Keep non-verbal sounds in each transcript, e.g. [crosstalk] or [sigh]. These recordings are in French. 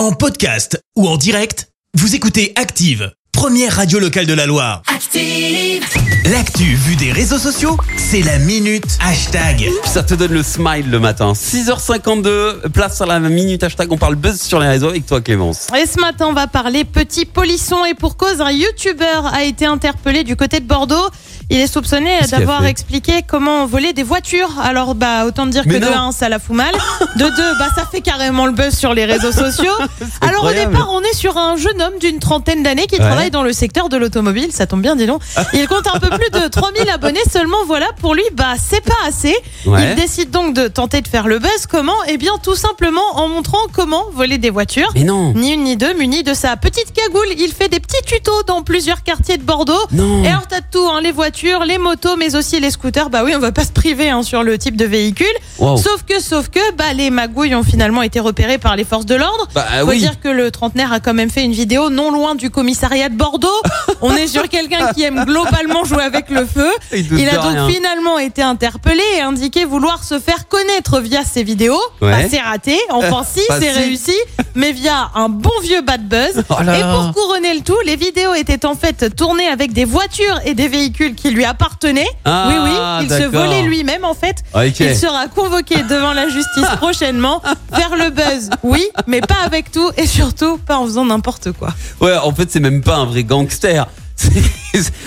En podcast ou en direct, vous écoutez Active, première radio locale de la Loire. Active. L'actu vue des réseaux sociaux, c'est la minute hashtag. Ça te donne le smile le matin. 6h52, place sur la minute hashtag. On parle buzz sur les réseaux avec toi, Clémence. Et ce matin, on va parler petit polisson et pour cause, un youtubeur a été interpellé du côté de Bordeaux. Il est soupçonné d'avoir expliqué comment voler des voitures. Alors, bah, autant dire Mais que de. 1, ça la fout mal. De 2, bah, ça fait carrément le buzz sur les réseaux sociaux. [laughs] Alors, au départ, on est sur un jeune homme d'une trentaine d'années qui Ouais. travaille dans le secteur de l'automobile. Ça tombe bien, dis donc. [laughs] Il compte un peu plus de 3000 abonnés seulement. Voilà, pour lui, bah, c'est pas assez. Ouais. Il décide donc de tenter de faire le buzz. Comment? Eh bien, tout simplement en montrant comment voler des voitures. Mais non. Ni une ni deux, muni de sa petite cagoule, il fait des petits tutos dans plusieurs quartiers de Bordeaux. Non. Et alors t'as tout, hein, les voitures, les motos, mais aussi les scooters. Bah oui, on va pas se priver hein, sur le type de véhicule. Wow. Sauf que, sauf que, bah les magouilles ont finalement été repérées par les forces de l'ordre. Bah Faut oui. dire que le trentenaire a quand même fait une vidéo non loin du commissariat de Bordeaux. [laughs] On est sur quelqu'un qui aime globalement jouer avec le feu. [laughs] Il a donc rien. finalement été interpellé et indiqué vouloir se faire connaître via ses vidéos. Ouais. Bah, c'est raté. Enfin, [laughs] si, Bah, c'est si. réussi, mais via un bon vieux bad buzz. Oh là et pour couronner le tout, les vidéos étaient en fait tournées avec des voitures et des véhicules qui lui appartenaient. Ah, oui, oui, il se volait lui-même en fait. Ok. Il sera convoqué devant la justice [laughs] prochainement. Faire le buzz, oui, mais pas avec tout et surtout pas en faisant n'importe quoi. Ouais, en fait, c'est même pas un vrai gangster. [laughs]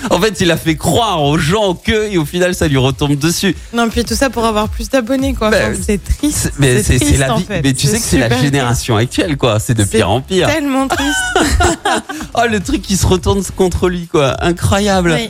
En fait, il a fait croire aux gens que, et au final, ça lui retombe dessus. Non, puis tout ça pour avoir plus d'abonnés quoi. Enfin, c'est triste. Mais c'est la vie. fait. Mais tu sais que c'est la génération actuelle, quoi. C'est de pire en pire. Tellement triste. [laughs] Oh, le truc qui se retourne contre lui, quoi. Incroyable. Oui.